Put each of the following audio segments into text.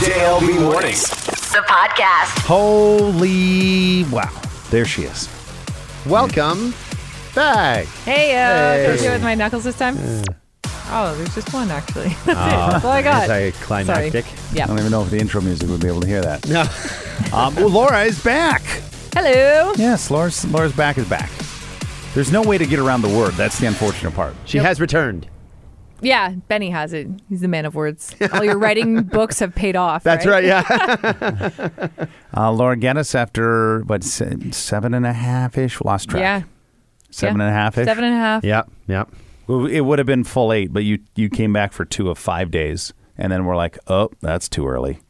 JLB Mornings. The podcast. Holy wow. There she is. Welcome back. Hey, uh, Hey. can I do it with my knuckles this time? Oh, there's just one actually. That's it. That's all I got. Anticlimactic. Sorry. I Yeah. I don't even know if the intro music would be able to hear that. No. Um, well, Laura is back. Hello. Yes, Laura's, Laura's back is back. There's no way to get around the word. That's the unfortunate part. She has returned. Yeah, Benny has it. He's the man of words. All your writing books have paid off. That's right, yeah. Uh, Laura, get us after, what, seven and a half ish? Lost track. Yeah. Seven yeah. and a half ish? Seven and a half. yeah, yeah. Well, It would have been full eight, but you, you came back for two of five days. And then we're like, oh, that's too early.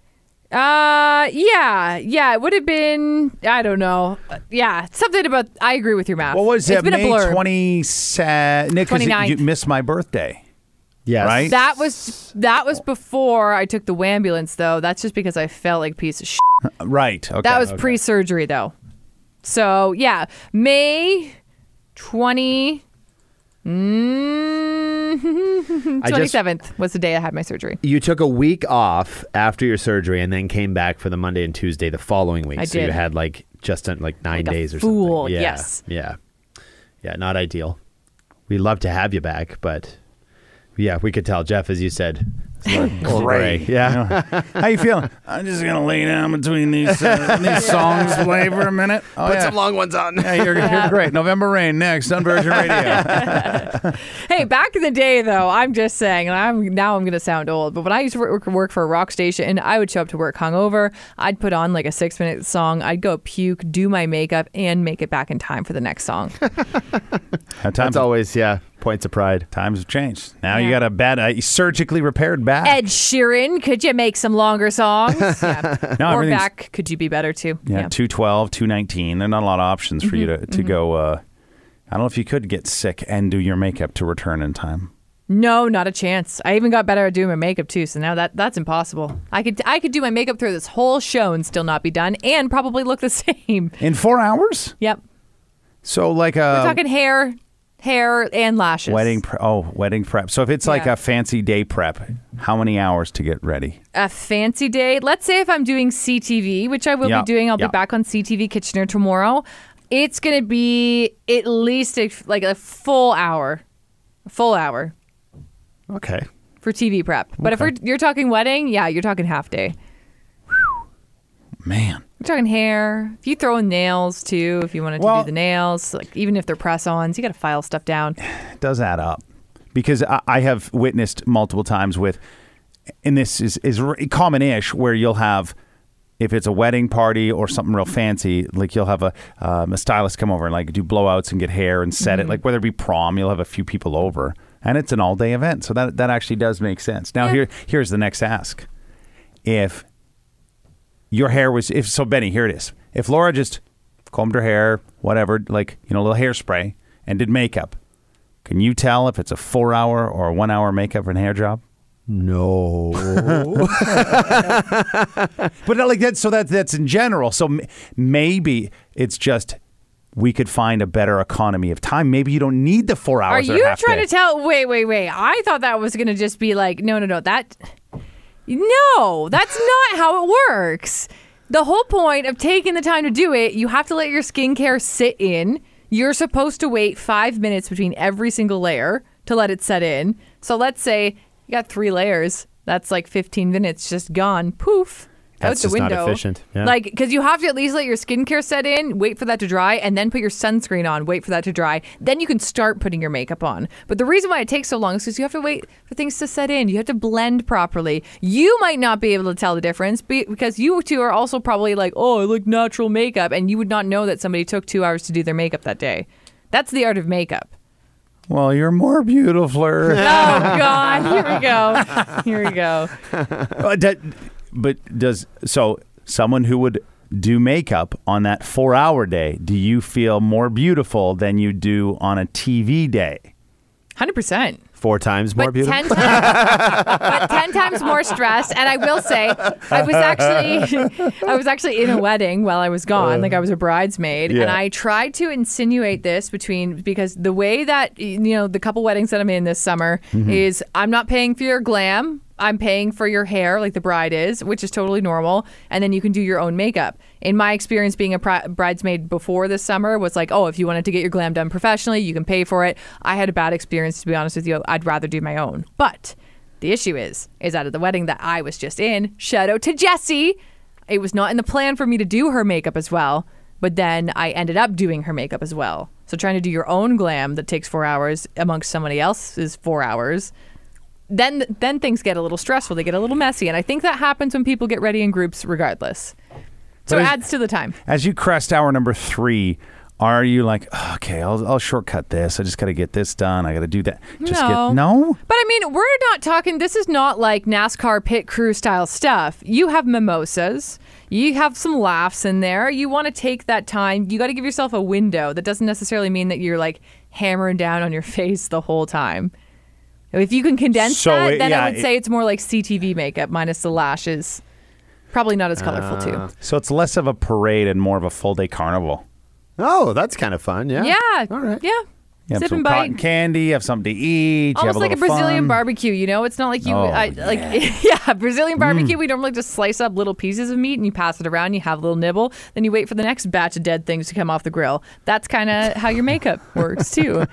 Uh, yeah, yeah. It would have been. I don't know. Uh, Yeah, something about. I agree with your math. What was It's it? been May a blur. 27? Nick, 'cause you- 29th. you missed my birthday. Yes. Right? That was that was before I took the ambulance, though. That's just because I felt like a piece of shit. Right. Okay. That was okay. pre-surgery, though. So yeah, May twenty. I just, seventh was the day I had my surgery. you took a week off after your surgery and then came back for the Monday and Tuesday the following week. I so you did. had like just uh, like nine Like a days or fool, something. Yeah, yes. Yeah. Yeah, not ideal. We love to have you back, but yeah, we could tell Jeff, as you said, it's a little Gray. gray. Yeah. How you feeling? I'm just gonna lay down between these uh, these songs, play for a minute. Oh, Put yeah. some long ones on. Yeah, you're, you're great. November Rain next on Virgin Radio. Hey, back in the day, though, I'm just saying, and I'm now I'm gonna sound old, but when I used to work, work for a rock station, I would show up to work hungover. I'd put on like a six minute song. I'd go puke, do my makeup, and make it back in time for the next song. How times, That's always, yeah, points of pride. times have changed. Now you Yeah. got a bad, uh, surgically repaired back. Ed Sheeran, could you make some longer songs? Yeah. No, or everything's- back, could you be better too? yeah, 212, 219. There are not a lot of options for you to, Mm-hmm, to go. Uh, I don't know if you could get sick and do your makeup to return in time. No, not a chance. I even got better at doing my makeup too, so now that that's impossible. I could I could do my makeup through this whole show and still not be done, and probably look the same. In four hours? Yep. So, like a We're talking hair, hair, and lashes. wedding. Pre- oh, wedding prep. So, if it's like Yeah. a fancy day prep, how many hours to get ready? a fancy day. Let's say if I'm doing CTV, which I will Yeah, be doing, I'll yeah. be back on CTV Kitchener tomorrow. It's gonna be at least a, like a full hour, a full hour Okay. for TV prep. But if we're, you're talking wedding, yeah, you're talking half day. Man. We're talking hair. If you throw in nails too, if you wanted to Well- do the nails, like even if they're press-ons, you got to file stuff down. It does add up because I, I have witnessed multiple times with, and this is is r- common-ish where you'll have. If it's a wedding party or something real fancy, like you'll have a um, a stylist come over and like do blowouts and get hair and set it. Like whether it be prom, you'll have a few people over, and it's an all day event. So that that actually does make sense. Now Yeah. here here's the next ask: If your hair was if so, Benny, here it is. If Laura just combed her hair, whatever, like you know, a little hairspray, and did makeup, can you tell if it's a four hour or a one hour makeup and hair job? No. But not like that. So that that's in general. So m- maybe it's just we could find a better economy of time. Maybe you don't need the four Are hours. or you half trying day. to tell? Wait, wait, wait. I thought that was going to just be like, no, no, no. That, no, that's not how it works. The whole point of taking the time to do it, you have to let your skincare sit in. You're supposed to wait five minutes between every single layer to let it set in. So let's say you got three layers. That's like 15 minutes just gone. Poof. That's out the just not window. efficient. Yeah. Like, because you have to at least let your skincare set in, wait for that to dry, and then put your sunscreen on, wait for that to dry. Then you can start putting your makeup on. But the reason why it takes so long is because you have to wait for things to set in. You have to blend properly. You might not be able to tell the difference be- because you two are also probably like, oh, I look natural makeup, and you would not know that somebody took two hours to do their makeup that day. That's the art of makeup. Well, you're more beautiful. Oh God! Here we go. Here we go. Uh, that- but does so someone who would do makeup on that four hour day, do you feel more beautiful than you do on a TV day? Hundred percent. Four times more but beautiful. ten times, but ten times more stressed. And I will say, I was actually, I was actually in a wedding while I was gone, like I was a bridesmaid, and I tried to insinuate this between because the way that you know the couple weddings that I'm in this summer mm-hmm. is I'm not paying for your glam. I'm paying for your hair, like the bride is, which is totally normal, and then you can do your own makeup. In my experience, being a bridesmaid before this summer was like, oh, if you wanted to get your glam done professionally, you can pay for it. I had a bad experience, to be honest with you. I'd rather do my own. But the issue is, is that at the wedding that I was just in, shout out to Jessie. It was not in the plan for me to do her makeup as well, but then I ended up doing her makeup as well. So trying to do your own glam that takes four hours amongst somebody else's four hours, then then things get a little stressful. They get a little messy, and I think that happens when people get ready in groups, regardless. So it adds to the time. As you crest hour number three, are you like, "Oh, okay, I'll, I'll shortcut this. I just got to get this done. I got to do that. Just No. get no. But I mean, we're not talking, this is not like NASCAR pit crew style stuff. You have mimosas, you have some laughs in there. You want to take that time. You got to give yourself a window. That doesn't necessarily mean that you're like hammering down on your face the whole time. If you can condense So, that, it- then yeah, I would it- say it's more like CTV makeup minus the lashes. Probably not as colorful, too. Uh, so it's less of a parade and more of a full day carnival. Oh, that's kind of fun. Yeah. Yeah. All right. Yeah. You have Sip some and cotton candy. You have something to eat. you have Almost like a little Brazilian fun. barbecue, you know? It's not like you, Oh, I, yeah. like, yeah, Brazilian Mm. barbecue. We normally just slice up little pieces of meat and you pass it around. You have a little nibble, then you wait for the next batch of dead things to come off the grill. That's kind of how your makeup works too.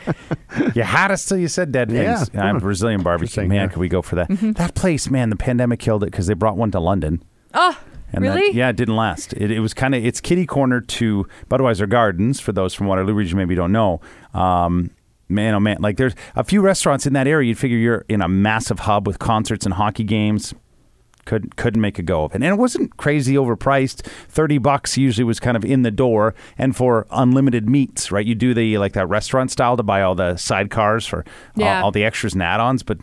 You had us till you said dead Yeah. things. Yeah, I'm Brazilian barbecue. Interesting, Man, yeah. could we go for that? Mm-hmm. That place, man, the pandemic killed it because they brought one to London. Oh, And that- really? yeah, it didn't last. It, it was kind of it's kitty corner to Budweiser Gardens for those from Waterloo region maybe don't know. Um, man, oh man, like there's a few restaurants in that area. You'd figure you're in a massive hub with concerts and hockey games. Couldn't couldn't make a go of it, and it wasn't crazy overpriced. Thirty bucks usually was kind of in the door, and for unlimited meats, right? You do the like that restaurant style to buy all the sidecars for Yeah. all, all the extras and add-ons, but.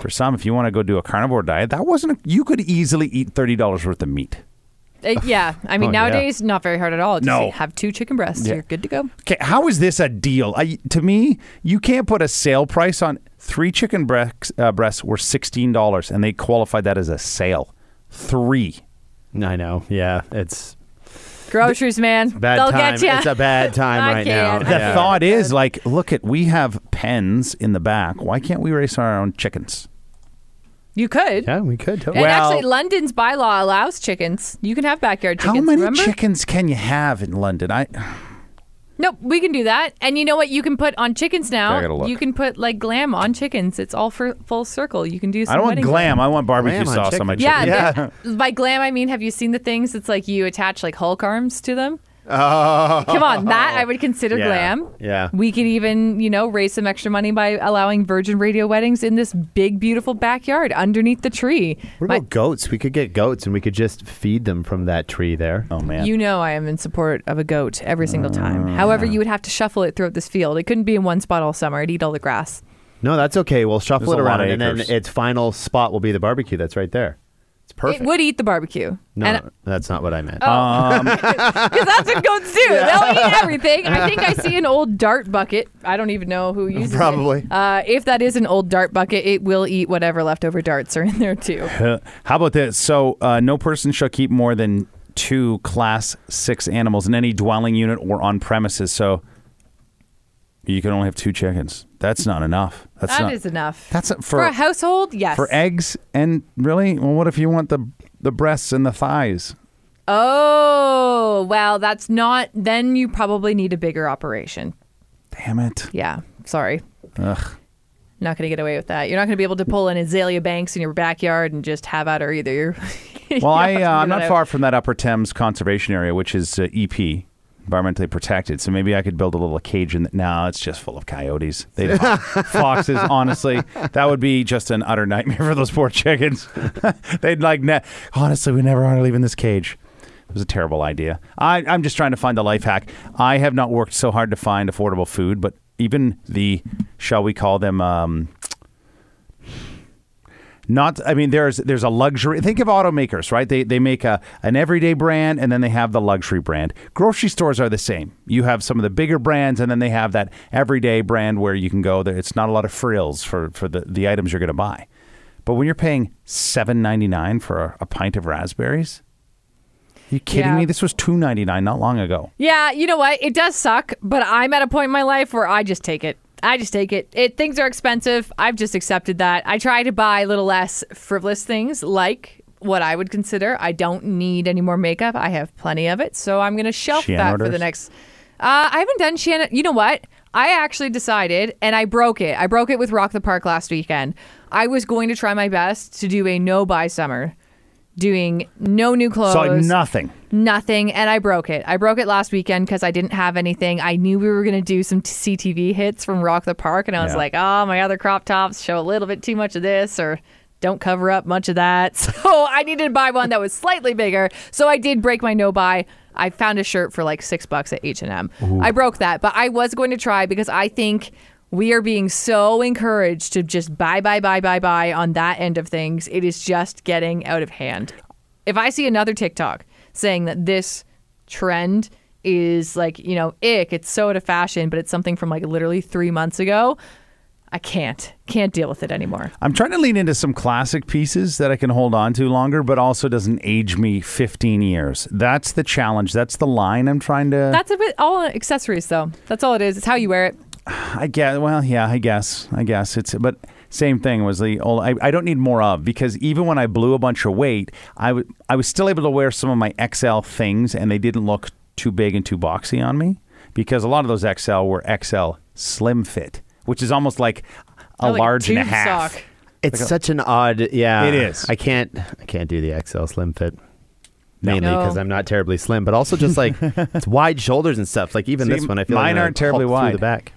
For some, if you want to go do a carnivore diet, that wasn't. A, you could easily eat thirty dollars worth of meat. Uh, yeah. I mean, Oh, yeah. nowadays, not very hard at all. Just No. have two chicken breasts. Yeah. You're good to go. Okay, how is this a deal? I, to me, you can't put a sale price on three chicken breasts. Uh, breasts were sixteen dollars, and they qualified that as a sale. Three. I know. Yeah. It's Groceries, man. bad They'll time. get you. It's a bad time right now. The Yeah. thought is like, look at we have pens in the back. Why can't we raise our own chickens? You could. Yeah, we could. And Totally. Well- actually, London's bylaw allows chickens. You can have backyard chickens. how many remember? chickens can you have in London? I Nope, we can do that. And you know what? You can put on chickens now. I gotta look. You can put like glam on chickens. It's all for full circle. You can do. Some I don't want wedding glam. I want barbecue Glam sauce on my chicken. chicken. Yeah, Yeah. they- by glam I mean, have you seen the things? It's like you attach like Hulk arms to them. Oh. Come on, that I would consider Yeah. glam. Yeah. We could even, you know, raise some extra money by allowing Virgin Radio weddings in this big, beautiful backyard underneath the tree. What My- about goats? We could get goats and we could just feed them from that tree there. Oh man. You know I am in support of a goat every single time. Mm. However, you would have to shuffle it throughout this field. It couldn't be in one spot all summer. It'd eat all the grass. No, that's okay. We'll shuffle There's it around, and then its final spot will be the barbecue that's right there. It's perfect. It would eat the barbecue. no, And- that's not what I meant. Oh. Because that's what goats do. They'll eat everything. I think I see an old dart bucket. I don't even know who uses it. Probably. it. Uh, if that is an old dart bucket, it will eat whatever leftover darts are in there too. Uh, How about this? So, uh, no person shall keep more than two class six animals in any dwelling unit or on premises. So, you can only have two chickens. That's not enough. That's That not. is enough. That's a, for For a household, yes. for eggs and really. Well, what if you want the the breasts and the thighs? Oh, well, that's not. Then you probably need a bigger operation. Damn it! Yeah, sorry. Ugh. Not going to get away with that. You're not going to be able to pull an Azealia Banks in your backyard and just have at her either. You're, Well, I You'll have to uh, I'm not far from that Upper Thames conservation area, which is uh, EP, environmentally protected. So maybe I could build a little cage in. The, no, it's just full of coyotes. They foxes. Honestly, that would be just an utter nightmare for those poor chickens. They'd like. Ne- honestly, we never want to leave in this cage. It was a terrible idea. I, I'm just trying to find a life hack. I have not worked so hard to find affordable food, but even the, shall we call them, um, not i mean there's there's a luxury think of automakers right? They they make a an everyday brand and then they have the luxury brand. Grocery stores are the same. You have some of the bigger brands and then they have that everyday brand where you can go there. It's not a lot of frills for for the the items you're going to buy. But when you're paying 7.99 for a, a pint of raspberries are you kidding Yeah. me this was 2.99 not long ago. Yeah, you know what? It does suck, but I'm at a point in my life where I just take it. I just take it. It things are expensive. I've just accepted that. I try to buy a little less frivolous things like what I would consider I don't need any more makeup. I have plenty of it, so I'm going to shelf Shein that for the next uh, I haven't done Shannon. You know what? I actually decided, and I broke it. I broke it with Rock the Park last weekend. I was going to try my best to do a no buy summer, doing no new clothes, So like nothing. nothing, and I broke it. I broke it last weekend because I didn't have anything. I knew we were going to do some CTV hits from Rock the Park, and I was Yeah. like, oh, my other crop tops show a little bit too much of this, or don't cover up much of that. So I needed to buy one that was slightly bigger. So I did break my no buy. I found a shirt for like six bucks at H and M. I broke that, but I was going to try because I think we are being so encouraged to just buy, buy, buy, buy, buy on that end of things. It is just getting out of hand. If I see another TikTok saying that this trend is like, you know, ick, it's so out of fashion, but it's something from like literally three months ago, I can't, can't deal with it anymore. I'm trying to lean into some classic pieces that I can hold on to longer, but also doesn't age me 15 years. That's the challenge. That's the line I'm trying to. That's a bit all accessories though. That's all it is. It's how you wear it. I guess. Well, yeah, I guess. I guess it's. But same thing was the old. I, I don't need more of because even when I blew a bunch of weight, I w- I was still able to wear some of my XL things, and they didn't look too big and too boxy on me because a lot of those XL were XL slim fit, which is almost like a Or like large and a half. sock. It's such an odd, yeah. It is. I can't, I can't do the XL slim fit. Mainly No. because I'm not terribly slim, but also just like it's wide shoulders and stuff. Like even See, this one, I feel mine I'm aren't terribly wide. through the back.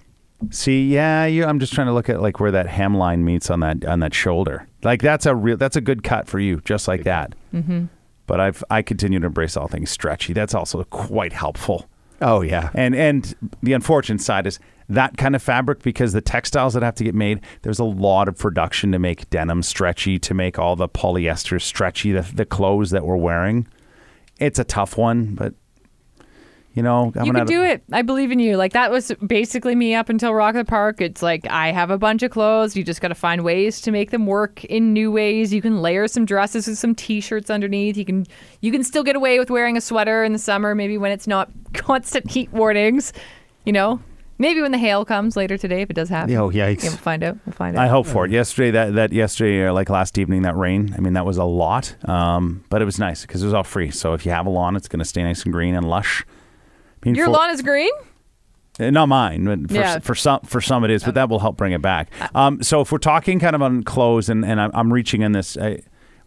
See, yeah, you, I'm just trying to look at like where that hemline meets on that on that shoulder. Like that's a real that's a good cut for you, just like that. Mm-hmm. But I've I continue to embrace all things stretchy. That's also quite helpful. Oh yeah, And and the unfortunate side is that kind of fabric because the textiles that have to get made, there's a lot of production to make denim stretchy, to make all the polyester stretchy, the the clothes that we're wearing. It's a tough one, but you know, I'm you can do it. I believe in you. Like that was basically me up until Rock the Park. It's like I have a bunch of clothes. You just got to find ways to make them work in new ways. You can layer some dresses with some t-shirts underneath. You can you can still get away with wearing a sweater in the summer, maybe when it's not constant heat warnings. You know, maybe when the hail comes later today, if it does happen. Oh, yikes. Yeah, we'll find out. We'll find out. I hope for it. Yesterday, that that yesterday, uh, like last evening, that rain. I mean, that was a lot, um, but it was nice because it was all free. So if you have a lawn, it's going to stay nice and green and lush. I mean, Your for- lawn is green. uh, Not mine, but for, Yeah. for some for some it is, but that will help bring it back. Um, so if we're talking kind of on clothes, and, and I'm, I'm reaching in this, uh,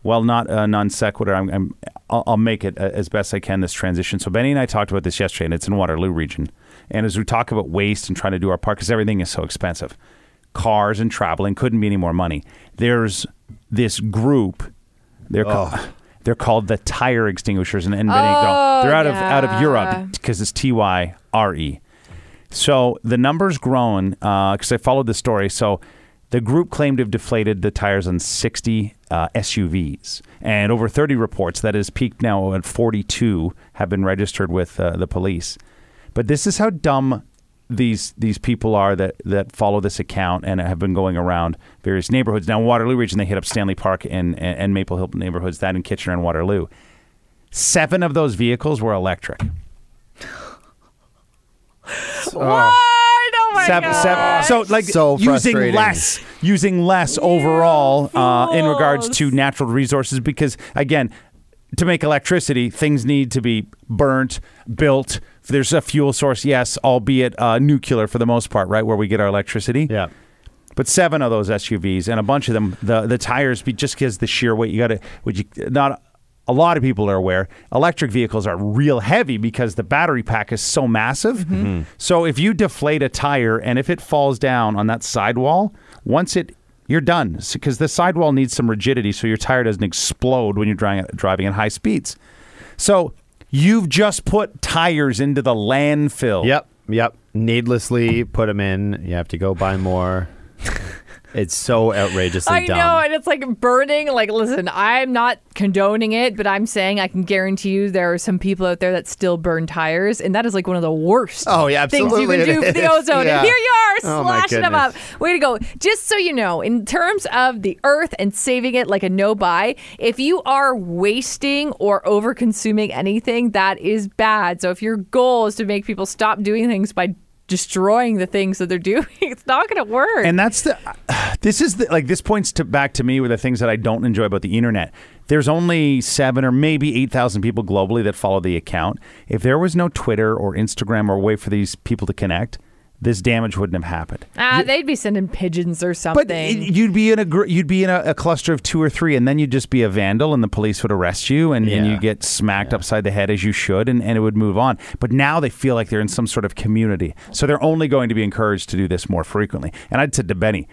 well, not a non sequitur. I'm, I'm I'll, I'll make it uh, as best I can this transition. So Benny and I talked about this yesterday, and it's in Waterloo region. And as we talk about waste and trying to do our part, because everything is so expensive, cars and traveling couldn't be any more money. There's this group. They're called. They're called the Tyre Extinguishers, and, and Benny, Oh, they're out of out of. Europe because it's T Y R E. So the number's grown because I followed the story. So the group claimed to have deflated the tires on 60 uh, SUVs, and over 30 reports that has peaked now at 42 have been registered with uh, the police. But this is how dumb these these people are that that follow this account and have been going around various neighborhoods. Now, Waterloo region, they hit up Stanley Park and, and, and Maple Hill neighborhoods. That in Kitchener and Waterloo. Seven of those vehicles were electric. What? Oh my seven, god. seven. So like So using less, using less overall uh, in regards to natural resources. Because again, to make electricity, things need to be burnt, built. There's a fuel source, yes, albeit uh, nuclear for the most part, right, where we get our electricity. yeah. But seven of those SUVs and a bunch of them, the the tires, be just because the sheer weight, you got to. Would you not? A lot of people are aware electric vehicles are real heavy because the battery pack is so massive. So if you deflate a tire and if it falls down on that sidewall, once it you're done because the sidewall needs some rigidity so your tire doesn't explode when you're driving driving at high speeds. So you've just put tires into the landfill. Yep. Yep. Needlessly put them in. You have to go buy more. it's so outrageously I dumb. know, and it's like burning. Like, listen, I'm not condoning it, but I'm saying I can guarantee you there are some people out there that still burn tires, and that is like one of the worst Oh, yeah, things you absolutely can do for the is. ozone. Yeah. And here you are Oh, my slashing them up. goodness. Way to go. Just so you know, in terms of the earth and saving it like a no buy, if you are wasting or over consuming anything, that is bad. So if your goal is to make people stop doing things by destroying the things that they're doing. It's not going to work. And that's the. This is the like. This points to back to me with the things that I don't enjoy about the internet. There's only seven or maybe eight thousand people globally that follow the account. If there was no Twitter or Instagram or way for these people to connect, this damage wouldn't have happened. ah, they'd be sending pigeons or something. But it- you'd be in a you'd be in a, a cluster of two or three, and then you'd just be a vandal, and the police would arrest you, and, and you get smacked upside the head as you should, and, and it would move on. But now they feel like they're in some sort of community, so they're only going to be encouraged to do this more frequently. And I'd said to Benny,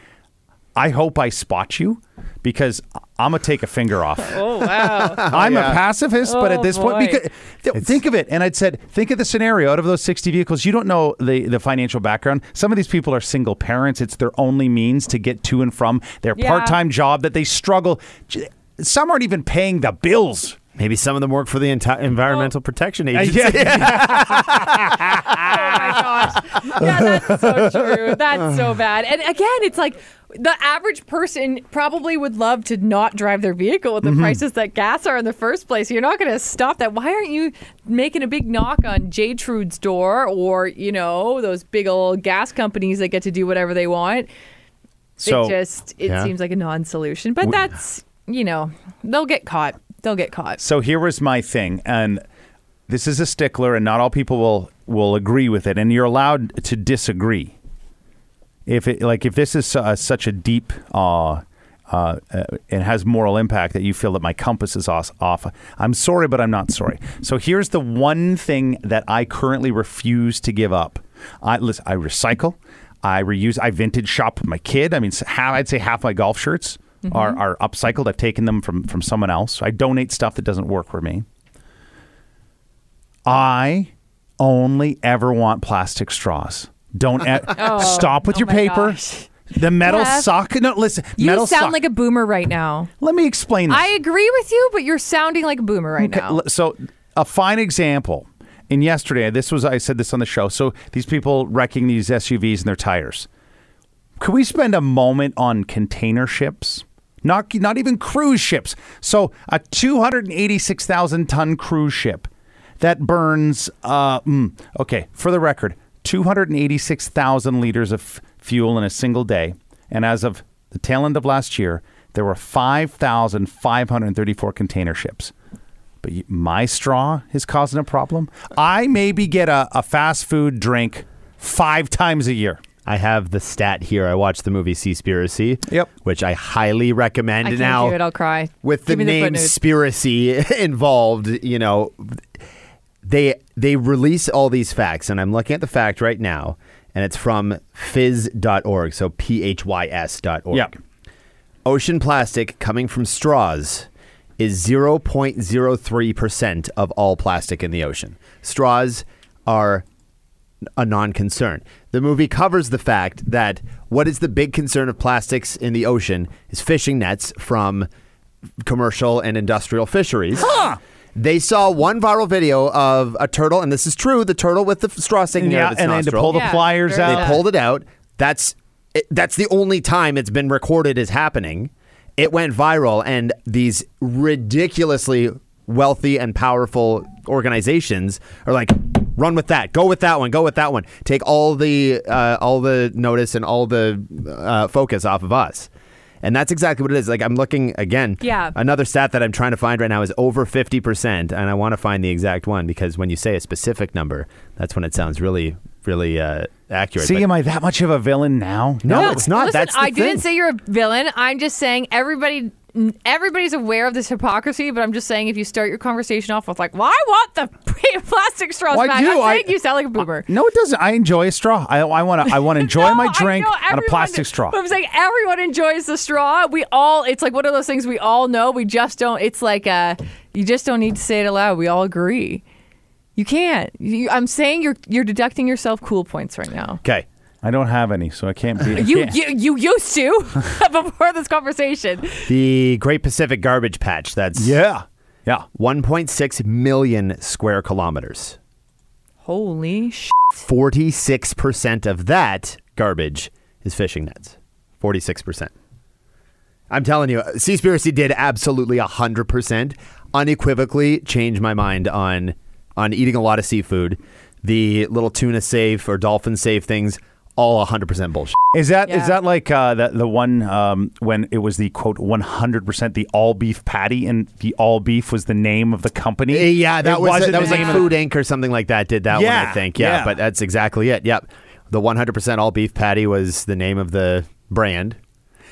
I hope I spot you because I'm gonna take a finger off. oh wow. Oh, I'm a pacifist, but Oh, at this point, oh, because th- think of it, and I'd said, think of the scenario. Out of those 60 vehicles, you don't know the the financial background. Some of these people are single parents; it's their only means to get to and from their Yeah. part time job that they struggle. Some aren't even paying the bills. Maybe some of them work for the enti- Environmental oh. Protection uh, Agency. Oh my gosh. Yeah, that's so true. That's so bad. And again, it's like the average person probably would love to not drive their vehicle with the mm-hmm. prices that gas are in the first place. You're not going to stop that. Why aren't you making a big knock on J Trude's door or, you know, those big old gas companies that get to do whatever they want? So it just it Yeah. seems like a non-solution. But that's, you know, they'll get caught. They'll get caught. So here was my thing, and this is a stickler, and not all people will will agree with it, and you're allowed to disagree. If it like if this is uh, such a deep uh, uh, uh, and has moral impact that you feel that my compass is off, off, I'm sorry, but I'm not sorry. So here's the one thing that I currently refuse to give up. I listen. I recycle. I reuse. I vintage shop with my kid. I mean, half, I'd say half my golf shirts are, are upcycled. I've taken them from from someone else. I donate stuff that doesn't work for me. I only ever want plastic straws. Don't e- stop with oh your paper. gosh. The metal Jeff, suck. No, listen. You metal sound like a boomer right now. Let me explain this. I agree with you, but you're sounding like a boomer right Okay, now. So a fine example. And yesterday, this was I said this on the show. So these people wrecking these SUVs and their tires. Could we spend a moment on container ships? Not not even cruise ships. So a 286,000 ton cruise ship that burns. Uh, mm, okay, for the record, 286,000 liters of f- fuel in a single day. And as of the tail end of last year, there were 5,534 container ships but y- my straw is causing a problem. I maybe get a, a fast food drink five times a year. I have the stat here. I watched the movie Seaspiracy. Yep. Which I highly recommend I can't now. do it. I'll cry. with the Give me name footnotes. Spiracy involved, you know, they they release all these facts, and I'm looking at the fact right now, and it's from phys.org, so P H Y S dot org. Yeah. Ocean plastic coming from straws is 0.03% of all plastic in the ocean. Straws are a non concern. The movie covers the fact that what is the big concern of plastics in the ocean is fishing nets from commercial and industrial fisheries. They saw one viral video of a turtle, and this is true the turtle with the f- straw sticking out Yeah, of its and then to nostril. pull the Yeah, pliers very out. They pulled it out. That's it, that's the only time it's been recorded as happening. It went viral, and these ridiculously wealthy and powerful organizations are like, "Run with that. Go with that one. Go with that one. Take all the uh, all the notice and all the uh, focus off of us." And that's exactly what it is. Like I'm looking again. Yeah. Another stat that I'm trying to find right now is over 50%, and I want to find the exact one because when you say a specific number, that's when it sounds really, really uh, accurate. See, But- am I that much of a villain now? no, it's not. Listen, That's the I thing. didn't say you're a villain. I'm just saying everybody. Everybody's aware of this hypocrisy, but I'm just saying if you start your conversation off with like, "Well, I want the plastic straws Well, I back," do. I'm I- saying you sound like a boomer. No, it doesn't. I enjoy a straw. I, I want to. I want to enjoy No, my drink on a plastic straw. I'm saying everyone enjoys the straw. We all. It's like one of those things we all know. We just don't. It's like uh, you just don't need to say it aloud. We all agree. You can't. You, I'm saying you're you're deducting yourself cool points right now. Okay. I don't have any, so I can't be. You can't. you, you used to before this conversation. The Great Pacific Garbage Patch. That's yeah, yeah. 1.6 million square kilometers. Holy sh! 46% of that garbage is fishing nets. 46%. I'm telling you, Seaspiracy did absolutely 100% unequivocally change my mind on on eating a lot of seafood. the little tuna safe or dolphin safe things, all 100% bullshit. Is that is Yeah. that like uh, the the one um, when it was the quote one hundred percent the all beef patty and the all beef was the name of the company? Eh, Yeah, that It was wasn't that was the like name of the- Food Inc. or something like that. Did that one, Yeah, I think. Yeah, yeah. but that's exactly it. Yep, the 100% all beef patty was the name of the brand.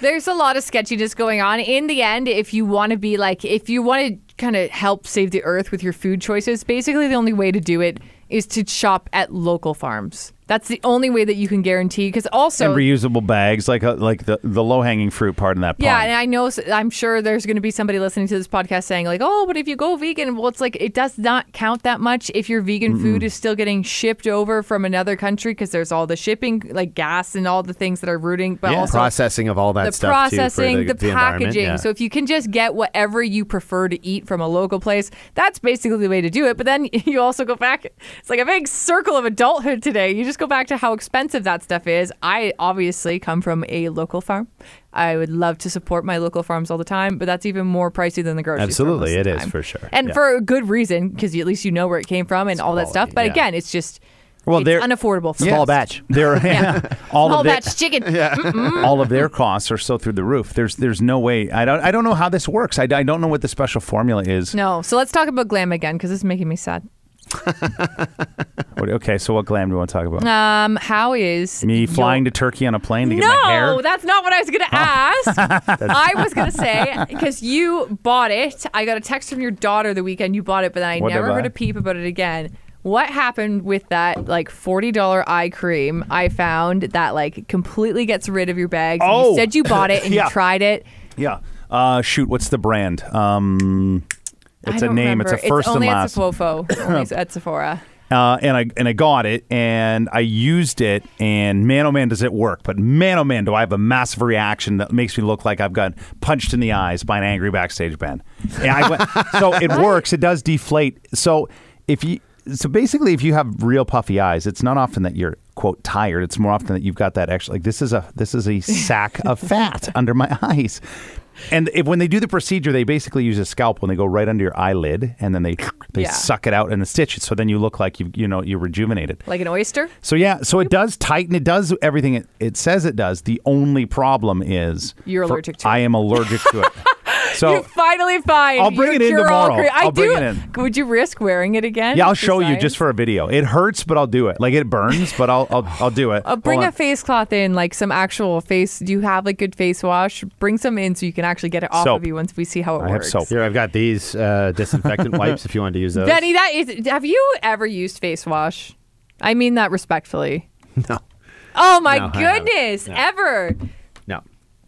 There's a lot of sketchiness going on. In the end, if you want to be like, if you want to kind of help save the earth with your food choices, basically the only way to do it is to shop at local farms. That's the only way that you can guarantee. Because also, and reusable bags, like uh, like the, the low hanging fruit part in that. Yeah, and I know I'm sure there's going to be somebody listening to this podcast saying like, "Oh, but if you go vegan, well, it's like it does not count that much if your vegan food is still getting shipped over from another country because there's all the shipping, like gas and all the things that are rooting, but Yeah. also Processing of all that the stuff processing, too for the, the, packaging. yeah. So if you can just get whatever you prefer to eat from a local place, that's basically the way to do it. But then you also go back. It's like a big circle of adulthood today. You just go back to how expensive that stuff is. I obviously come from a local farm. I would love to support my local farms all the time, but that's even more pricey than the grocery Absolutely, store. most it the is for sure. and Yeah. for a good reason because at least you know where it came from and all that stuff. But yeah. again, it's just Well, it's they're- unaffordable. For Small most. batch. They're all Small of their, batch chicken. all of their costs are so through the roof. There's there's no way. I don't I don't know how this works. I, I don't know what the special formula is. No, so let's talk about glam again because this is making me sad. Okay, so what glam do you want to talk about? Um, how is Me your- flying to Turkey on a plane to get my hair? No, that's not what I was going to ask. I was going to say because you bought it. I got a text from your daughter the weekend you bought it, but then I What never heard buy? a peep about it again. What happened with that like forty dollar eye cream? I found that like completely gets rid of your bags. Oh. You said you bought it and Yeah. you tried it. Yeah. Uh, shoot, what's the brand? Um, it's a name. Remember. It's a first it's and last. At Sofofo, only at Sephora. uh, and I and I got it and I used it and man oh man does it work but man oh man do I have a massive reaction that makes me look like I've got punched in the eyes by an angry backstage band. And I went, so it works. It does deflate. So if you so basically if you have real puffy eyes, it's not often that you're quote tired. It's more often that you've got that extra like this is a this is a sack of fat under my eyes. And if, when they do the procedure, they basically use a scalpel and they go right under your eyelid, and then they they Yeah. suck it out and stitch it. So then you look like you you know you're rejuvenated. Like an oyster. So yeah, so it does tighten. It does everything it, it says it does. The only problem is You're for- allergic to it. I am allergic to it. So you finally find. I'll bring your it in tomorrow. cream. I I'll bring do. it in. Would you risk wearing it again? yeah, I'll for show you just for a video. It hurts, but I'll do it. Like it burns, but I'll I'll, I'll do it. Uh, bring Hold a on. face cloth in, like some actual face. Do you have like good face wash? Bring some in so you can actually get it off Soap. of you once we see how it I have works. soap. Here, I've got these uh, disinfectant wipes if you want to use those. Benny, that is. Have you ever used face wash? I mean that respectfully. No, Oh my No, I haven't. goodness! No. Ever no,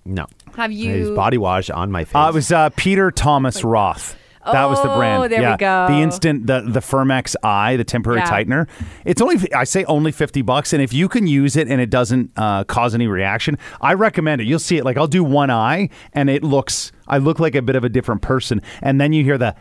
no. Have I use you? body wash on my face. Uh, it was uh, Peter Thomas Roth. That was the Oh, brand. there we yeah. go. The instant, the the FIRMx Eye, the temporary Yeah. tightener. It's only, I say, only fifty bucks, and if you can use it and it doesn't uh, cause any reaction, I recommend it. You'll see it. Like I'll do one eye, and it looks, I look like a bit of a different person, and then you hear the,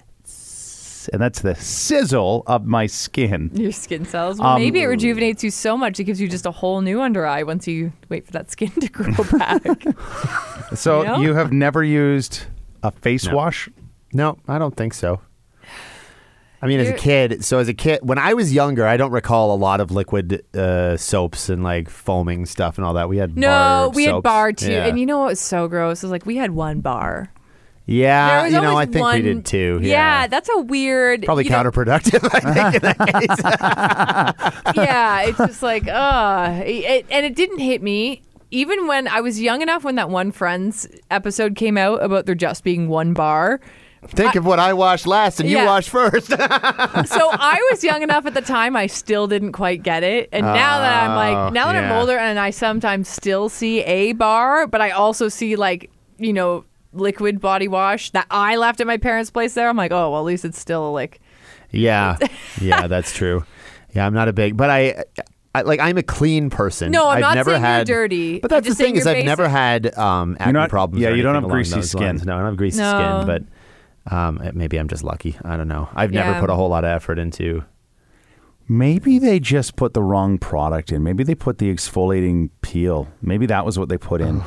and that's the sizzle of my skin. your skin cells. Well, Um, maybe it rejuvenates you so much it gives you just a whole new under eye once you wait for that skin to grow back. So You you have never used a face No. wash? No, I don't think so. I mean, as a You're- kid, so as a kid, when I was younger, I don't recall a lot of liquid uh, soaps and like foaming stuff and all that. We had no, bar we had soaps. bar too, Yeah. and you know what was so gross? It was like we had one bar. yeah, was you know, I always think we one- did too. Yeah, Yeah, that's a weird. probably you know- counterproductive. I think in that case. yeah, it's just like, uh, it, and it didn't hit me. Even when I was young enough when that one Friends episode came out about there just being one bar. think of what I washed last, and you Yeah. washed first. So I was young enough at the time, I still didn't quite get it. And now that I'm Oh, like, now that I'm older and I sometimes still see a bar, but I also see like, you know, liquid body wash that I left at my parents' place there. I'm like, oh, well, at least it's still like, yeah, yeah, that's true. Yeah, I'm not a big, but I. I, like I'm a clean person. No, I'm I've not never saying you're dirty. But I'm that's the thing is you're I've never had um, acne not- problems. yeah, or you don't have greasy those skin. lines. No, I don't have greasy No. skin, but um, maybe I'm just lucky. I don't know. I've never Yeah. put a whole lot of effort into. Maybe they just put the wrong product in. Maybe they put the exfoliating peel. Maybe that was what they put in.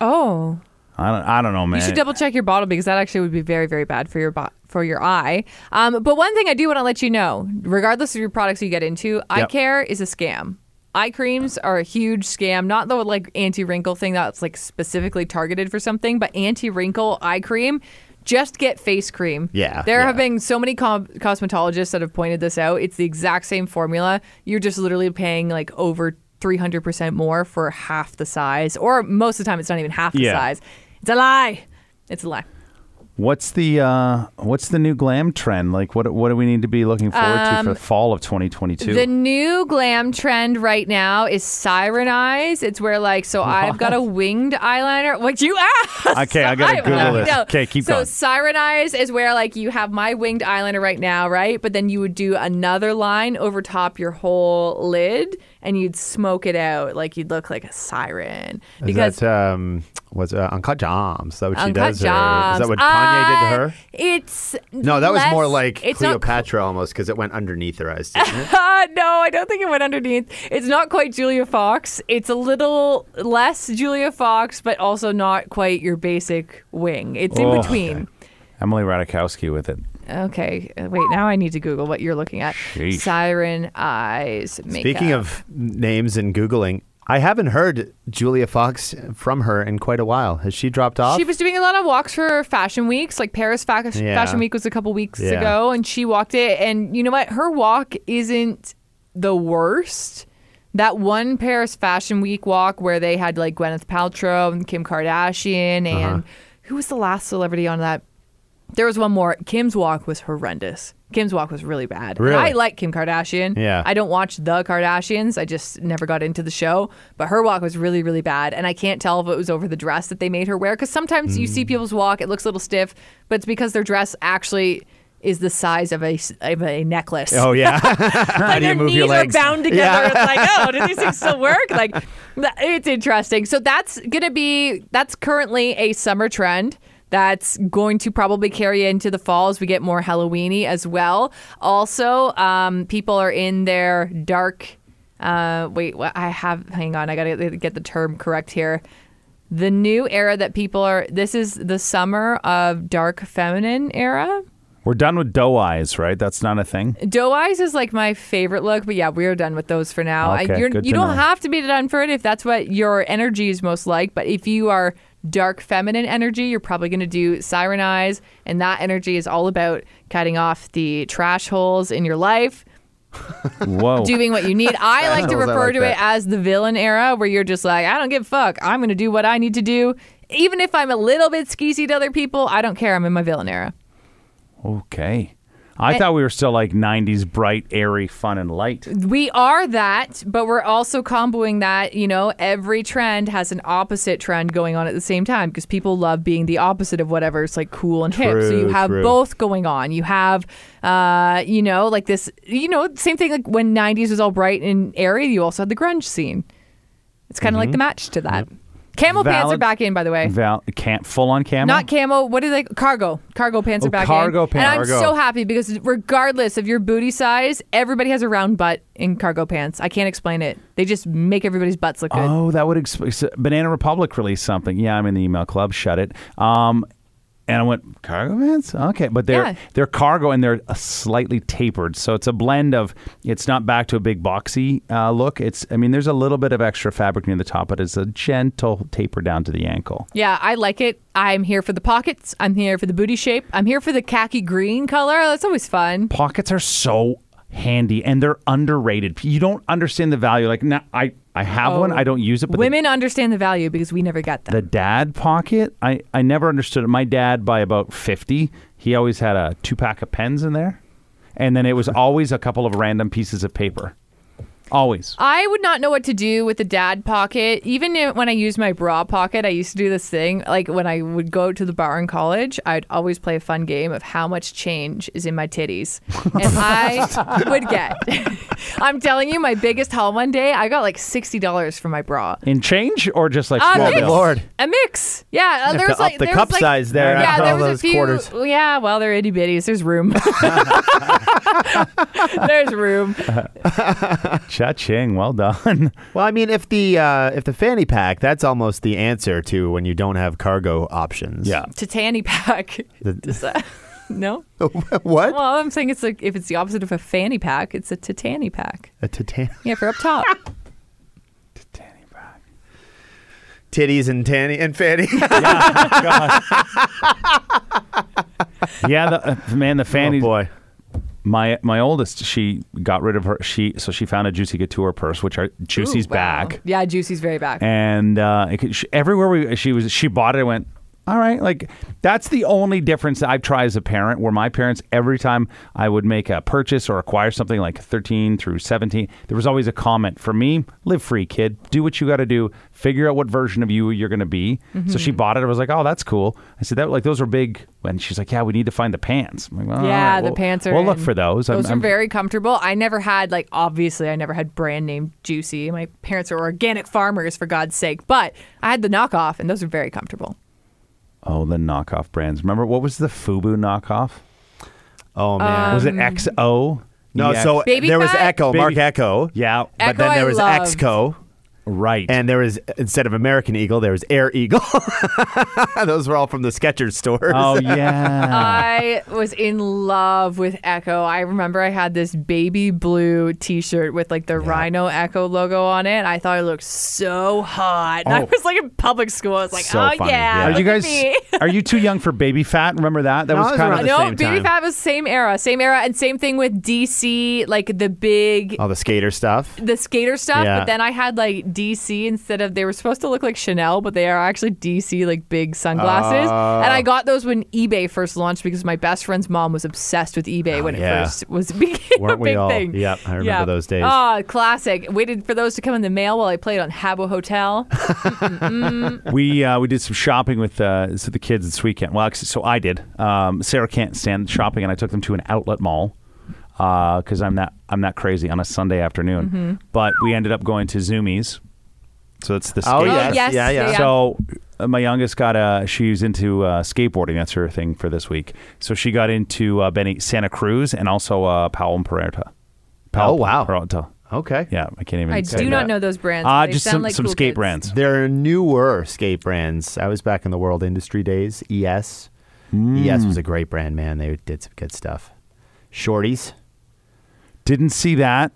oh, I don't. I don't know, man. You should double check your bottle because that actually would be very, very bad for your bo- for your eye. Um, but one thing I do want to let you know, regardless of your products you get into, eye care is a scam. Eye creams are a huge scam. Not the like anti wrinkle thing that's like specifically targeted for something, but anti wrinkle eye cream. Just get face cream. Yeah, There yeah. have been so many com- cosmetologists that have pointed this out. It's the exact same formula. You're just literally paying like over 300% more for half the size, or most of the time, it's not even half the Yeah. size. It's a lie. It's a lie. What's the uh, What's the new glam trend? Like, what What do we need to be looking forward to for the fall of 2022? Um, The new glam trend right now is siren eyes. It's where like so I've got a winged eyeliner. What you asked? Okay, I gotta Google know. this. Okay, keep so going. So siren eyes is where like you have my winged eyeliner right now, right? But then you would do another line over top your whole lid, and you'd smoke it out like you'd look like a siren. Is Because that um, was uh, Uncut Gems? Is that what she does? or Gems. Is that what Kanye did to Uh, her? It's No, that was more like it's not Cleopatra almost because it went underneath her eyes. Didn't it? Uh, no, I don't think it went underneath. It's not quite Julia Fox. It's a little less Julia Fox, but also not quite your basic wing. It's in Oh, between. Emily Ratajkowski with it. Okay. uh, wait. Now I need to Google what you're looking at. Sheesh. Siren eyes makeup. Speaking of names and googling, I haven't heard Julia Fox from her in quite a while. Has she dropped off? She was doing a lot of walks for fashion weeks, like Paris Fa- Yeah. Fashion Week was a couple weeks Yeah. ago, and she walked it. And you know what? Her walk isn't the worst. That one Paris Fashion Week walk where they had like Gwyneth Paltrow and Kim Kardashian, and Uh-huh. who was the last celebrity on that? There was one more. Kim's walk was horrendous. Kim's walk was really bad. And Really? I like Kim Kardashian. Yeah. I don't watch the Kardashians. I just never got into the show. But her walk was really, really bad. And I can't tell if it was over the dress that they made her wear. Because sometimes you Mm. see people's walk, it looks a little stiff, but it's because their dress actually is the size of a, of a necklace. oh yeah. like How do you their move knees your legs? are bound together. Yeah. It's like, oh, do these things still work? Like, it's interesting. So that's gonna be that's currently a summer trend. That's going to probably carry into the fall as we get more Halloweeny as well. Also, um, people are in their dark. Uh, wait, what I have. Hang on, I gotta get the term correct here. The new era that people are. This is the summer of dark feminine era. We're done with doe eyes, right? That's not a thing. Doe eyes is like my favorite look, but yeah, we're done with those for now. I- Okay, good you don't know. have to be done for it if that's what your energy is most like. But if you are dark feminine energy, you're probably going to do siren eyes, and that energy is all about cutting off the trash holes in your life, Whoa. doing what you need. I like to refer like to that. it as the villain era, where you're just like, I don't give a fuck. I'm going to do what I need to do. Even if I'm a little bit skeezy to other people, I don't care. I'm in my villain era. okay. I Eh. thought we were still like 90s bright, airy, fun, and light. We are that, but we're also comboing that. You know, every trend has an opposite trend going on at the same time because people love being the opposite of whatever's like cool and hip. So you have true. both going on. You have, uh, you know, like this, you know, same thing like when 90s was all bright and airy, you also had the grunge scene. It's kind of like the match to that. Camel pants are back in, by the way. Val, can't full on camel. Not camel. What are they? Cargo. Cargo pants Oh, are back cargo in. pants. And I'm Cargo. so happy because regardless of your booty size, everybody has a round butt in cargo pants. I can't explain it. They just make everybody's butts look good. Oh, that would explain. Banana Republic released something. Yeah, I'm in the email club. Shut it. Um, and I went cargo pants. Okay, but they're Yeah. they're cargo and they're uh, slightly tapered, so it's a blend of. It's not back to a big boxy uh, look. It's. I mean, there's a little bit of extra fabric near the top, but it's a gentle taper down to the ankle. Yeah, I like it. I'm here for the pockets. I'm here for the booty shape. I'm here for the khaki green color. That's always fun. Pockets are so handy and they're underrated. You don't understand the value. Like, now, I I have one. Oh. I don't use it, but the Women understand the value because we never got them. the dad pocket I, I never understood it my dad by about 50 he always had a two pack of pens in there and then it was always a couple of random pieces of paper always I would not know what to do with the dad pocket. Even when I used my bra pocket, I used to do this thing. Like when I would go to the bar in college, I'd always play a fun game of how much change is in my titties. And I would get, I'm telling you, my biggest haul one day, I got like $60 for my bra. in change or just like A small mix. bills? Lord. A mix. Yeah. Uh, there to was like up the there cup was like, size there Yeah, there all was those a few. quarters. Yeah, well, they're itty bitties. There's room. There's room. Cha-ching. Well done. Well, I mean, if the uh, if the fanny pack, that's almost the answer to when you don't have cargo options. Yeah. Titani pack. The- Is that- no? what? Well, I'm saying it's like if it's the opposite of a fanny pack, it's a Titani pack. A titan- Yeah, for up top. Titani pack. Titties and tanny and fanny. yeah, the, uh, man, the fanny. oh boy. My my oldest, she got rid of her. She so she found a Juicy Couture purse, which are Juicy's Ooh, wow. back, Yeah, Juicy's very back. and uh, it could, she, everywhere we she was she bought it. I went, all right, like that's the only difference that I've tried as a parent. Where my parents, every time I would make a purchase or acquire something like thirteen through seventeen, there was always a comment for me: live free, kid. Do what you got to do. Figure out what version of you you're going to be. So she mm-hmm. bought it. I was like, oh, that's cool. I said that like those are big. And she's like, yeah, we need to find the pants. Like, well, yeah, right, the we'll- pants are. We'll look for those. Those I'm- are I'm- very comfortable. I never had like obviously I never had brand name Juicy. My parents are organic farmers for God's sake, but I had the knockoff and those are very comfortable. Oh, the knockoff brands. Remember what was the Fubu knockoff? Oh man. Um, was it XO? no, EX? so uh, Baby there was fat? Ecko, Marc Ecko. yeah, But Ecko then I there was loved. Exco. Right. And there was instead of American Eagle, there was Air Eagle. Those were all from the Skechers stores. oh yeah, I was in love with Ecko. I remember I had this baby blue T-shirt with like the Rhino Ecko logo on it. I thought it looked so hot. And I Oh. was like in public school. I was like, So oh funny, yeah, yeah. are look you at guys? me. are you too young for Baby Phat? Remember that? That No, was I was kind around of the no, same Baby time. Fat was same era, same era, and same thing with DC, like the big all the skater stuff. the skater stuff, Yeah. but then I had like DC instead of they were supposed to look like Chanel, but they are actually DC like big sunglasses. Oh. and I got those when eBay first launched because my best friend's mom was obsessed with eBay when it Oh, first was became Weren't a we big all? thing. Yep, I remember those days. Oh, classic. Waited for those to come in the mail while I played on Habbo Hotel. we uh, we did some shopping with uh, so the kids this weekend. Well, actually, so I did. Um, Sarah can't stand shopping, and I took them to an outlet mall because I'm that I'm not crazy on a Sunday afternoon. Mm-hmm. But we ended up going to Zumiez. So it's the Oh, skate- yes. yes, Yeah, yeah. yeah. So uh, my youngest got a. She's into uh, skateboarding. That's her thing for this week. So she got into uh, Benny Santa Cruz and also uh, Powell and Peralta. Oh, wow. Peralta. Okay. Yeah, I can't even. I say do not that. know those brands. Uh, They just sound some like some cool skate kids. brands. They're newer skate brands. I was back in the World Industry days. ES. ES was a great brand, man. They did some good stuff. Shorties. Didn't see that.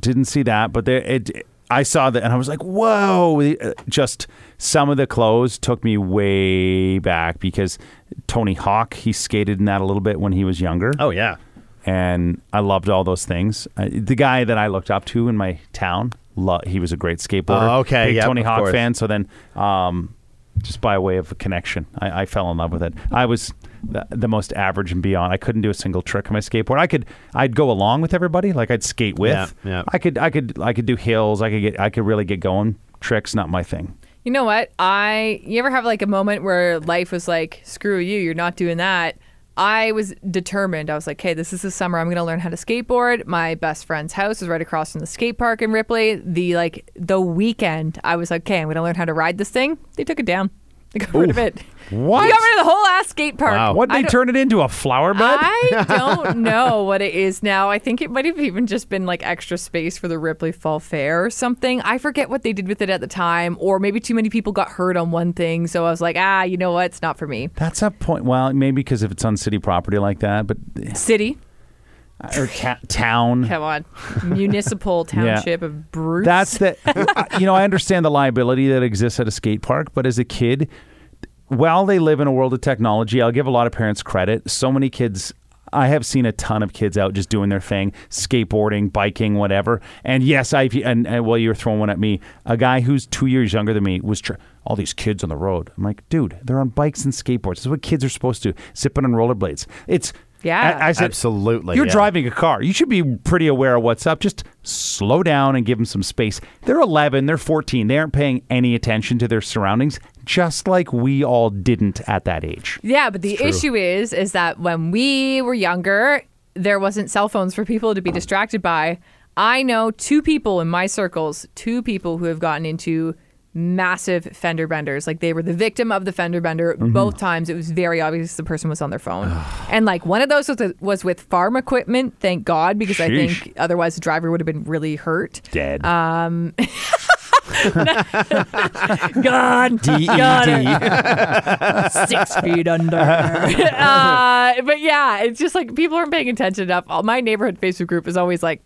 Didn't see that. But there, it. I saw that and I was like, "Whoa!" Uh, Just some of the clothes took me way back because Tony Hawk he skated in that a little bit when he was younger. Oh yeah. and I loved all those things. Uh, the guy that I looked up to in my town, lo- he was a great skateboarder. Oh, okay, big yep, Tony Hawk course. fan. So then, um, just by way of a connection, I, I fell in love with it. I was the, the most average and beyond. I couldn't do a single trick on my skateboard. I could, I'd go along with everybody, like I'd skate with. Yeah, yeah. I could, I could, I could do hills. I could get, I could really get going. Tricks, not my thing. You know what? I you ever have like a moment where life was like, screw you, you're not doing that. I was determined. I was like, okay, this is the summer. I'm going to learn how to skateboard. My best friend's house is right across from the skate park in Ripley. The like the weekend, I was like, okay, I'm going to learn how to ride this thing. They took it down. They got rid of it. What? They got rid of the whole ass skate park. Wow. What I they don't- turn it into a flower bed? I don't know what it is now. I think it might have even just been like extra space for the Ripley Fall Fair or something. I forget what they did with it at the time, or maybe too many people got hurt on one thing. So I was like, ah, you know what? It's not for me. That's a point. Well, maybe because if it's on city property like that, but City, or ta- town. come on, municipal township of Bruce. That's the, you know, I understand the liability that exists at a skate park, but as a kid, while they live in a world of technology, I'll give a lot of parents credit. So many kids, I have seen a ton of kids out just doing their thing, skateboarding, biking, whatever. And yes, I and, and well, you're throwing one at me. A guy who's two years younger than me was tr- all these kids on the road. I'm like, dude, they're on bikes and skateboards. This is what kids are supposed to do. Zipping on rollerblades. It's Yeah. I, I said, Absolutely, You're yeah. driving a car. You should be pretty aware of what's up. Just slow down and give them some space. They're 11, they're 14. They aren't paying any attention to their surroundings, just like we all didn't at that age. Yeah, but the issue is is that when we were younger, there wasn't cell phones for people to be distracted by. I know two people in my circles, two people who have gotten into massive fender benders. Like they were the victim of the fender bender Mm-hmm. both times. It was very obvious the person was on their phone. and like one of those was, was with farm equipment, thank God, because I think otherwise the driver would have been really hurt. Dead. God. Got it. Six feet under. uh, but yeah, it's just like people aren't paying attention enough. All- My neighborhood Facebook group is always like, "There's a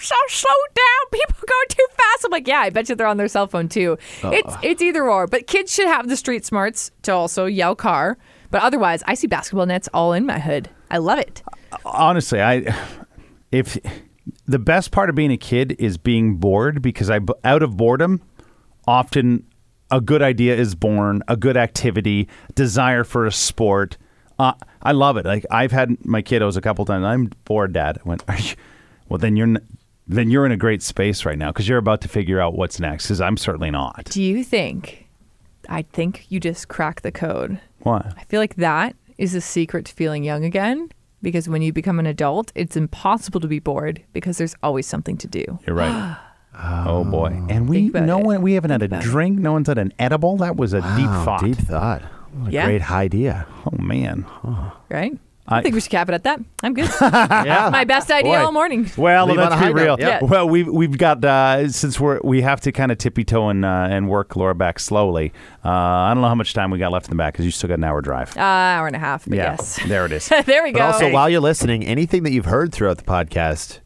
so slow down. People go too fast." I'm like, yeah, I bet you they're on their cell phone too. It's it's either or. But kids should have the street smarts to also yell car. But otherwise, I see basketball nets all in my hood. I love it. honestly, I if the best part of being a kid is being bored because I out of boredom often a good idea is born, a good activity, desire for a sport. Uh, I love it. Like I've had my kiddos a couple times. I'm bored, Dad. I went, Are you? Well, then you're n- then you're in a great space right now because you're about to figure out what's next. Because I'm certainly not. Do you think? I think you just cracked the code. What? I feel like that is the secret to feeling young again. Because when you become an adult, it's impossible to be bored because there's always something to do. You're right. Oh. oh boy! And we no it. one we haven't had a Think it. drink. No one's had an edible. That was a deep Wow, thought. Deep thought. What a Yeah. great idea. Oh man. Right? I, I- think we should cap it at that. I'm good. Yeah. My best idea Boy. all morning. Well, Leave let's be real. Yeah. Well, we've we've got uh, since we're we have to kind of tippy toe and uh, and work Laura back slowly. Uh, I don't know how much time we got left in the back because you still got an hour drive. Uh, hour and a half, yeah, yes. there it is. there we But go. also, while you're listening, anything that you've heard throughout the podcast,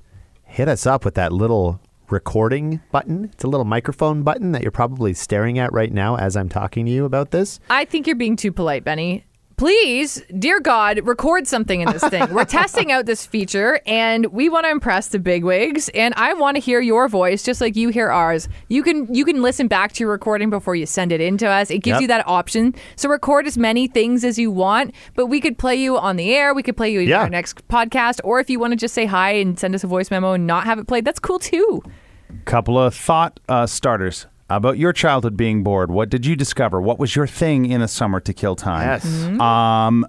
hit us up with that little recording button. It's a little microphone button that you're probably staring at right now as I'm talking to you about this. I think you're being too polite, Benny. Please, dear God, record something in this thing. We're testing out this feature and we want to impress the bigwigs and I want to hear your voice just like you hear ours. You can you can listen back to your recording before you send it in to us. It gives Yep. you that option. So record as many things as you want, but we could play you on the air, we could play you in Yeah. our next podcast or if you want to just say hi and send us a voice memo and not have it played, that's cool too. Couple of thought uh, starters about your childhood being bored. What did you discover? What was your thing in the summer to kill time? Yes. Mm-hmm. Um,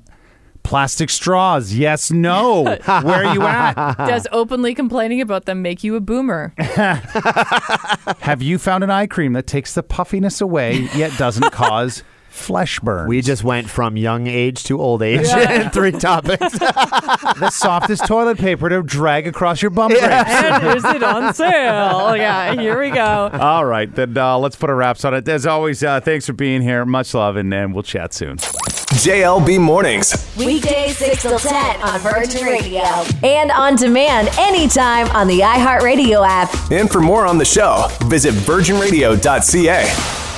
plastic straws. Yes. No. Where are you at? Does openly complaining about them make you a boomer? Have you found an eye cream that takes the puffiness away yet doesn't cause flesh burns? We just went from young age to old age in three topics. the softest toilet paper to drag across your bum drapes. and is it on sale? Yeah, here we go. All right, then uh, let's put a wraps on it. As always, uh, thanks for being here. Much love, and, and we'll chat soon. JLB Mornings. Weekdays 6 till 10 on Virgin Radio. And on demand anytime on the iHeartRadio app. And for more on the show, visit virginradio.ca.